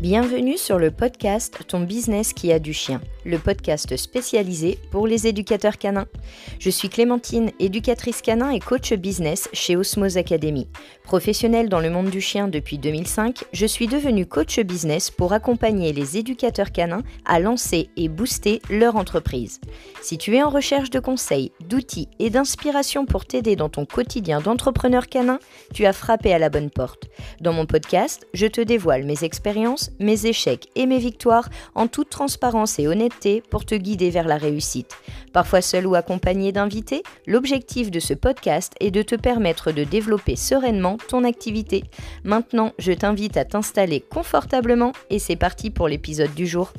Bienvenue sur le podcast Ton business qui a du chien, le podcast spécialisé pour les éducateurs canins. Je suis Clémentine, éducatrice canin et coach business chez Osmose Academy. Professionnelle dans le monde du chien depuis 2005, je suis devenue coach business pour accompagner les éducateurs canins à lancer et booster leur entreprise. Si tu es en recherche de conseils, d'outils et d'inspiration pour t'aider dans ton quotidien d'entrepreneur canin, tu as frappé à la bonne porte. Dans mon podcast, je te dévoile mes expériences mes échecs et mes victoires en toute transparence et honnêteté pour te guider vers la réussite. Parfois seul ou accompagné d'invités, l'objectif de ce podcast est de te permettre de développer sereinement ton activité. Maintenant, je t'invite à t'installer confortablement et c'est parti pour l'épisode du jour.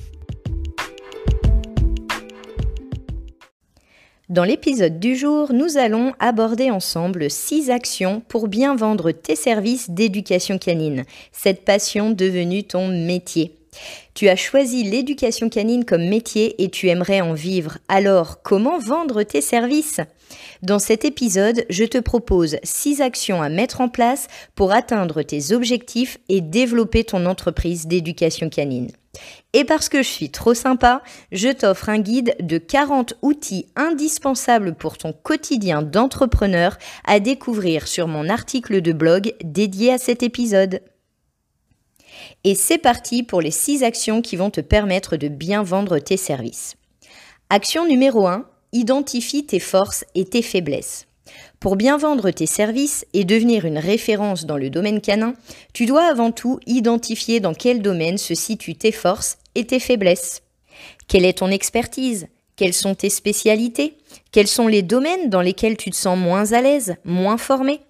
Dans l'épisode du jour, nous allons aborder ensemble 6 actions pour bien vendre tes services d'éducation canine, cette passion devenue ton métier. Tu as choisi l'éducation canine comme métier et tu aimerais en vivre. Alors, comment vendre tes services? Dans cet épisode, je te propose 6 actions à mettre en place pour atteindre tes objectifs et développer ton entreprise d'éducation canine. Et parce que je suis trop sympa, je t'offre un guide de 40 outils indispensables pour ton quotidien d'entrepreneur à découvrir sur mon article de blog dédié à cet épisode. Et c'est parti pour les 6 actions qui vont te permettre de bien vendre tes services. Action numéro 1, identifie tes forces et tes faiblesses. Pour bien vendre tes services et devenir une référence dans le domaine canin, tu dois avant tout identifier dans quel domaine se situent tes forces et tes faiblesses. Quelle est ton expertise? Quelles sont tes spécialités? Quels sont les domaines dans lesquels tu te sens moins à l'aise, moins formé?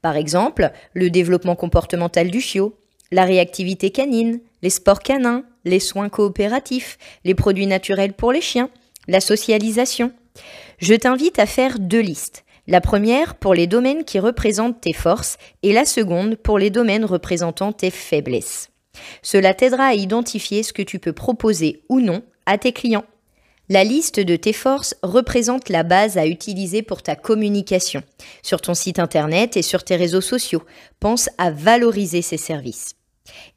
Par exemple, le développement comportemental du chiot, la réactivité canine, les sports canins, les soins coopératifs, les produits naturels pour les chiens, la socialisation. Je t'invite à faire deux listes. La première pour les domaines qui représentent tes forces et la seconde pour les domaines représentant tes faiblesses. Cela t'aidera à identifier ce que tu peux proposer ou non à tes clients. La liste de tes forces représente la base à utiliser pour ta communication, sur ton site internet et sur tes réseaux sociaux. Pense à valoriser ces services.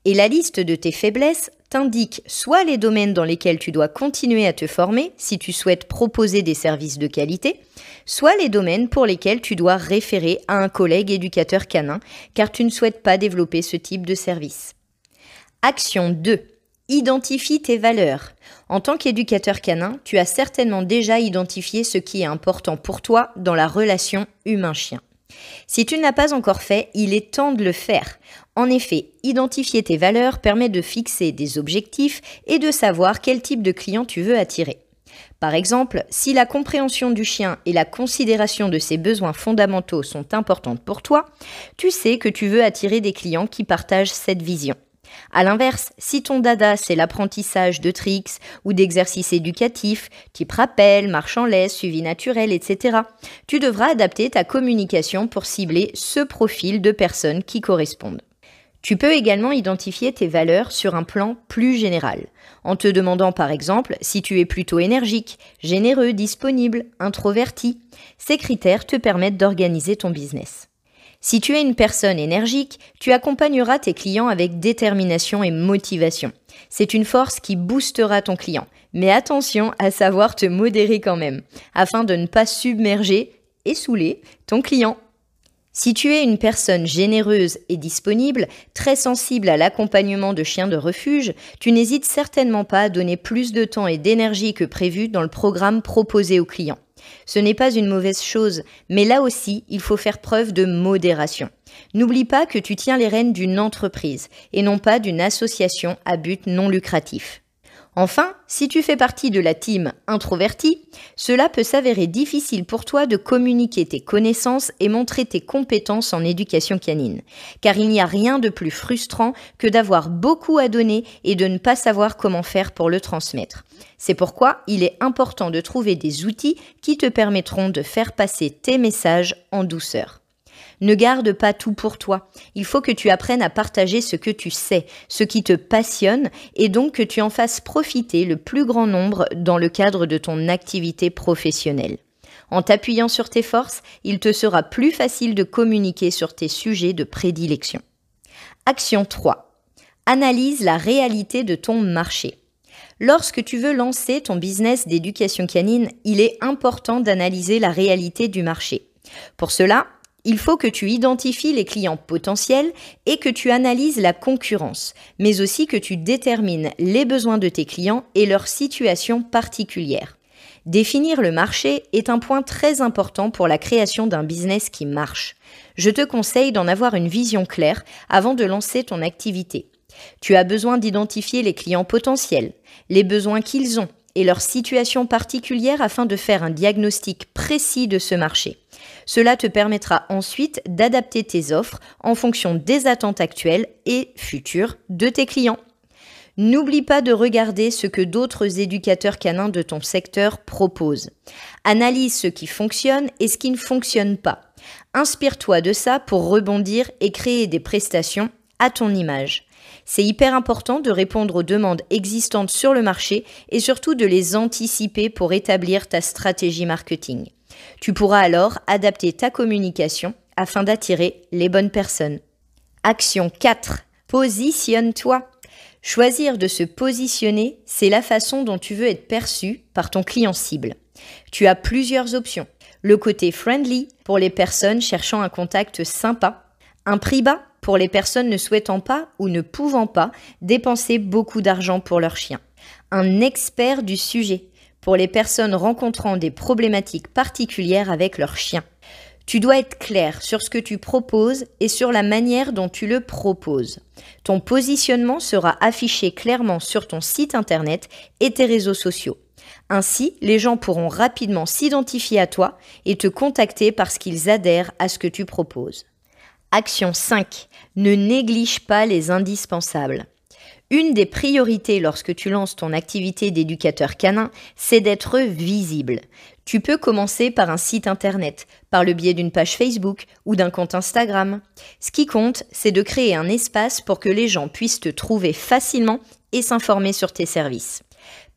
Et la liste de tes faiblesses t'indique soit les domaines dans lesquels tu dois continuer à te former si tu souhaites proposer des services de qualité, soit les domaines pour lesquels tu dois référer à un collègue éducateur canin car tu ne souhaites pas développer ce type de service. Action 2. Identifie tes valeurs. En tant qu'éducateur canin, tu as certainement déjà identifié ce qui est important pour toi dans la relation humain-chien. Si tu ne l'as pas encore fait, il est temps de le faire. En effet, identifier tes valeurs permet de fixer des objectifs et de savoir quel type de client tu veux attirer. Par exemple, si la compréhension du chien et la considération de ses besoins fondamentaux sont importantes pour toi, tu sais que tu veux attirer des clients qui partagent cette vision. A l'inverse, si ton dada c'est l'apprentissage de tricks ou d'exercices éducatifs, type rappel, marche en laisse, suivi naturel, etc., tu devras adapter ta communication pour cibler ce profil de personnes qui correspondent. Tu peux également identifier tes valeurs sur un plan plus général, en te demandant par exemple si tu es plutôt énergique, généreux, disponible, introverti. Ces critères te permettent d'organiser ton business. Si tu es une personne énergique, tu accompagneras tes clients avec détermination et motivation. C'est une force qui boostera ton client. Mais attention à savoir te modérer quand même, afin de ne pas submerger et saouler ton client. Si tu es une personne généreuse et disponible, très sensible à l'accompagnement de chiens de refuge, tu n'hésites certainement pas à donner plus de temps et d'énergie que prévu dans le programme proposé aux clients. Ce n'est pas une mauvaise chose, mais là aussi, il faut faire preuve de modération. N'oublie pas que tu tiens les rênes d'une entreprise et non pas d'une association à but non lucratif. Enfin, si tu fais partie de la team introvertie, cela peut s'avérer difficile pour toi de communiquer tes connaissances et montrer tes compétences en éducation canine, car il n'y a rien de plus frustrant que d'avoir beaucoup à donner et de ne pas savoir comment faire pour le transmettre. C'est pourquoi il est important de trouver des outils qui te permettront de faire passer tes messages en douceur. Ne garde pas tout pour toi. Il faut que tu apprennes à partager ce que tu sais, ce qui te passionne, et donc que tu en fasses profiter le plus grand nombre dans le cadre de ton activité professionnelle. En t'appuyant sur tes forces, il te sera plus facile de communiquer sur tes sujets de prédilection. Action 3. Analyse la réalité de ton marché. Lorsque tu veux lancer ton business d'éducation canine, il est important d'analyser la réalité du marché. Pour cela, il faut que tu identifies les clients potentiels et que tu analyses la concurrence, mais aussi que tu détermines les besoins de tes clients et leur situation particulière. Définir le marché est un point très important pour la création d'un business qui marche. Je te conseille d'en avoir une vision claire avant de lancer ton activité. Tu as besoin d'identifier les clients potentiels, les besoins qu'ils ont et leur situation particulière afin de faire un diagnostic précis de ce marché. Cela te permettra ensuite d'adapter tes offres en fonction des attentes actuelles et futures de tes clients. N'oublie pas de regarder ce que d'autres éducateurs canins de ton secteur proposent. Analyse ce qui fonctionne et ce qui ne fonctionne pas. Inspire-toi de ça pour rebondir et créer des prestations à ton image. C'est hyper important de répondre aux demandes existantes sur le marché et surtout de les anticiper pour établir ta stratégie marketing. Tu pourras alors adapter ta communication afin d'attirer les bonnes personnes. Action 4. Positionne-toi. Choisir de se positionner, c'est la façon dont tu veux être perçu par ton client cible. Tu as plusieurs options. Le côté friendly pour les personnes cherchant un contact sympa, un prix bas pour les personnes ne souhaitant pas ou ne pouvant pas dépenser beaucoup d'argent pour leur chien, un expert du sujet pour les personnes rencontrant des problématiques particulières avec leur chien. Tu dois être clair sur ce que tu proposes et sur la manière dont tu le proposes. Ton positionnement sera affiché clairement sur ton site internet et tes réseaux sociaux. Ainsi, les gens pourront rapidement s'identifier à toi et te contacter parce qu'ils adhèrent à ce que tu proposes. Action 5. Ne néglige pas les indispensables. Une des priorités lorsque tu lances ton activité d'éducateur canin, c'est d'être visible. Tu peux commencer par un site internet, par le biais d'une page Facebook ou d'un compte Instagram. Ce qui compte, c'est de créer un espace pour que les gens puissent te trouver facilement et s'informer sur tes services.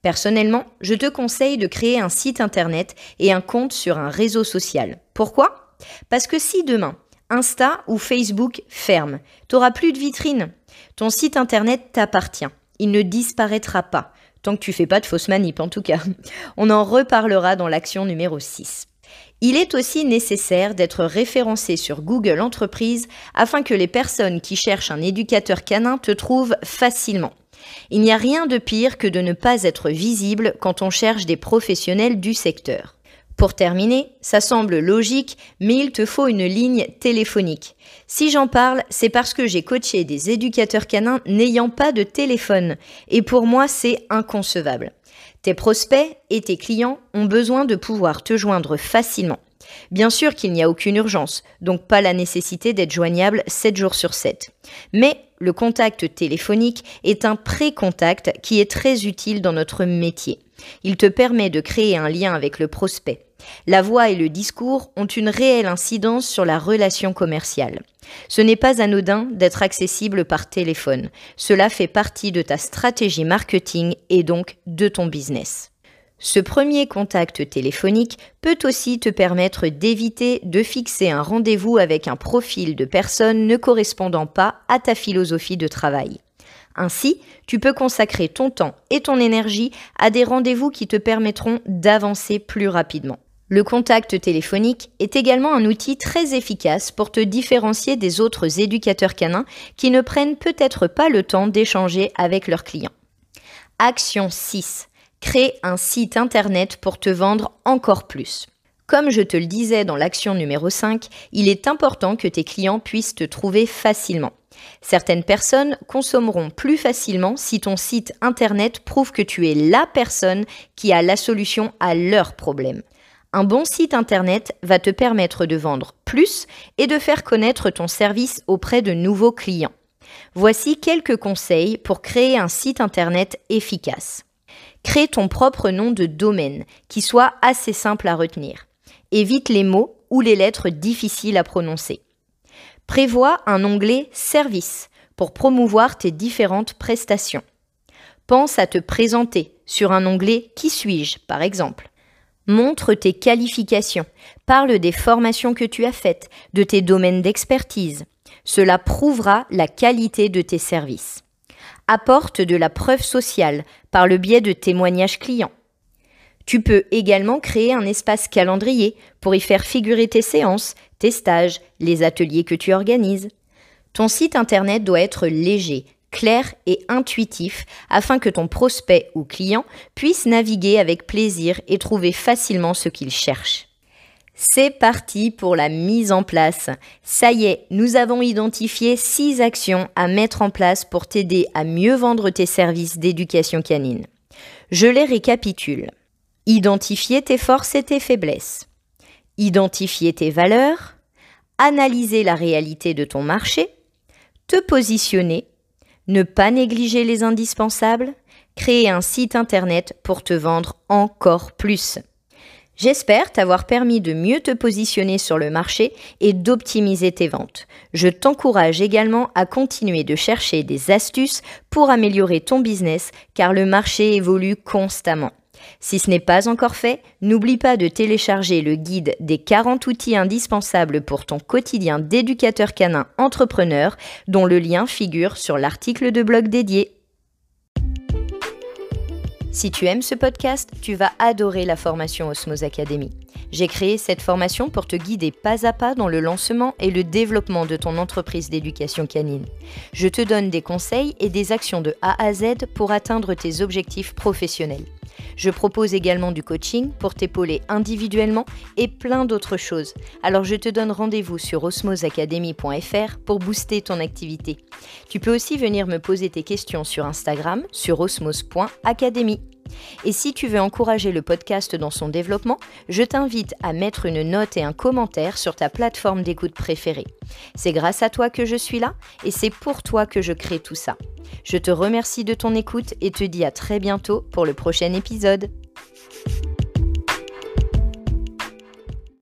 Personnellement, je te conseille de créer un site internet et un compte sur un réseau social. Pourquoi? Parce que si demain, Insta ou Facebook ferment, t'auras plus de vitrine. Ton site internet t'appartient. Il ne disparaîtra pas. Tant que tu fais pas de fausses manip en tout cas. On en reparlera dans l'action numéro 6. Il est aussi nécessaire d'être référencé sur Google Entreprise afin que les personnes qui cherchent un éducateur canin te trouvent facilement. Il n'y a rien de pire que de ne pas être visible quand on cherche des professionnels du secteur. Pour terminer, ça semble logique, mais il te faut une ligne téléphonique. Si j'en parle, c'est parce que j'ai coaché des éducateurs canins n'ayant pas de téléphone, et pour moi c'est inconcevable. Tes prospects et tes clients ont besoin de pouvoir te joindre facilement. Bien sûr qu'il n'y a aucune urgence, donc pas la nécessité d'être joignable 7 jours sur 7. Mais le contact téléphonique est un pré-contact qui est très utile dans notre métier. Il te permet de créer un lien avec le prospect. La voix et le discours ont une réelle incidence sur la relation commerciale. Ce n'est pas anodin d'être accessible par téléphone. Cela fait partie de ta stratégie marketing et donc de ton business. Ce premier contact téléphonique peut aussi te permettre d'éviter de fixer un rendez-vous avec un profil de personne ne correspondant pas à ta philosophie de travail. Ainsi, tu peux consacrer ton temps et ton énergie à des rendez-vous qui te permettront d'avancer plus rapidement. Le contact téléphonique est également un outil très efficace pour te différencier des autres éducateurs canins qui ne prennent peut-être pas le temps d'échanger avec leurs clients. Action 6. Crée un site internet pour te vendre encore plus. Comme je te le disais dans l'action numéro 5, il est important que tes clients puissent te trouver facilement. Certaines personnes consommeront plus facilement si ton site internet prouve que tu es la personne qui a la solution à leurs problèmes. Un bon site internet va te permettre de vendre plus et de faire connaître ton service auprès de nouveaux clients. Voici quelques conseils pour créer un site internet efficace. Crée ton propre nom de domaine qui soit assez simple à retenir. Évite les mots ou les lettres difficiles à prononcer. Prévois un onglet Service pour promouvoir tes différentes prestations. Pense à te présenter sur un onglet Qui suis-je par exemple. Montre tes qualifications, parle des formations que tu as faites, de tes domaines d'expertise. Cela prouvera la qualité de tes services. Apporte de la preuve sociale par le biais de témoignages clients. Tu peux également créer un espace calendrier pour y faire figurer tes séances, tes stages, les ateliers que tu organises. Ton site internet doit être léger, clair et intuitif afin que ton prospect ou client puisse naviguer avec plaisir et trouver facilement ce qu'il cherche. C'est parti pour la mise en place. Ça y est, nous avons identifié six actions à mettre en place pour t'aider à mieux vendre tes services d'éducation canine. Je les récapitule. Identifier tes forces et tes faiblesses. Identifier tes valeurs. Analyser la réalité de ton marché. Te positionner. Ne pas négliger les indispensables. Créer un site internet pour te vendre encore plus. J'espère t'avoir permis de mieux te positionner sur le marché et d'optimiser tes ventes. Je t'encourage également à continuer de chercher des astuces pour améliorer ton business car le marché évolue constamment. Si ce n'est pas encore fait, n'oublie pas de télécharger le guide des 40 outils indispensables pour ton quotidien d'éducateur canin entrepreneur dont le lien figure sur l'article de blog dédié. Si tu aimes ce podcast, tu vas adorer la formation Osmose Academy. J'ai créé cette formation pour te guider pas à pas dans le lancement et le développement de ton entreprise d'éducation canine. Je te donne des conseils et des actions de A à Z pour atteindre tes objectifs professionnels. Je propose également du coaching pour t'épauler individuellement et plein d'autres choses. Alors je te donne rendez-vous sur osmoseacademy.fr pour booster ton activité. Tu peux aussi venir me poser tes questions sur Instagram sur osmose.academy. Et si tu veux encourager le podcast dans son développement, je t'invite à mettre une note et un commentaire sur ta plateforme d'écoute préférée. C'est grâce à toi que je suis là et c'est pour toi que je crée tout ça. Je te remercie de ton écoute et te dis à très bientôt pour le prochain épisode.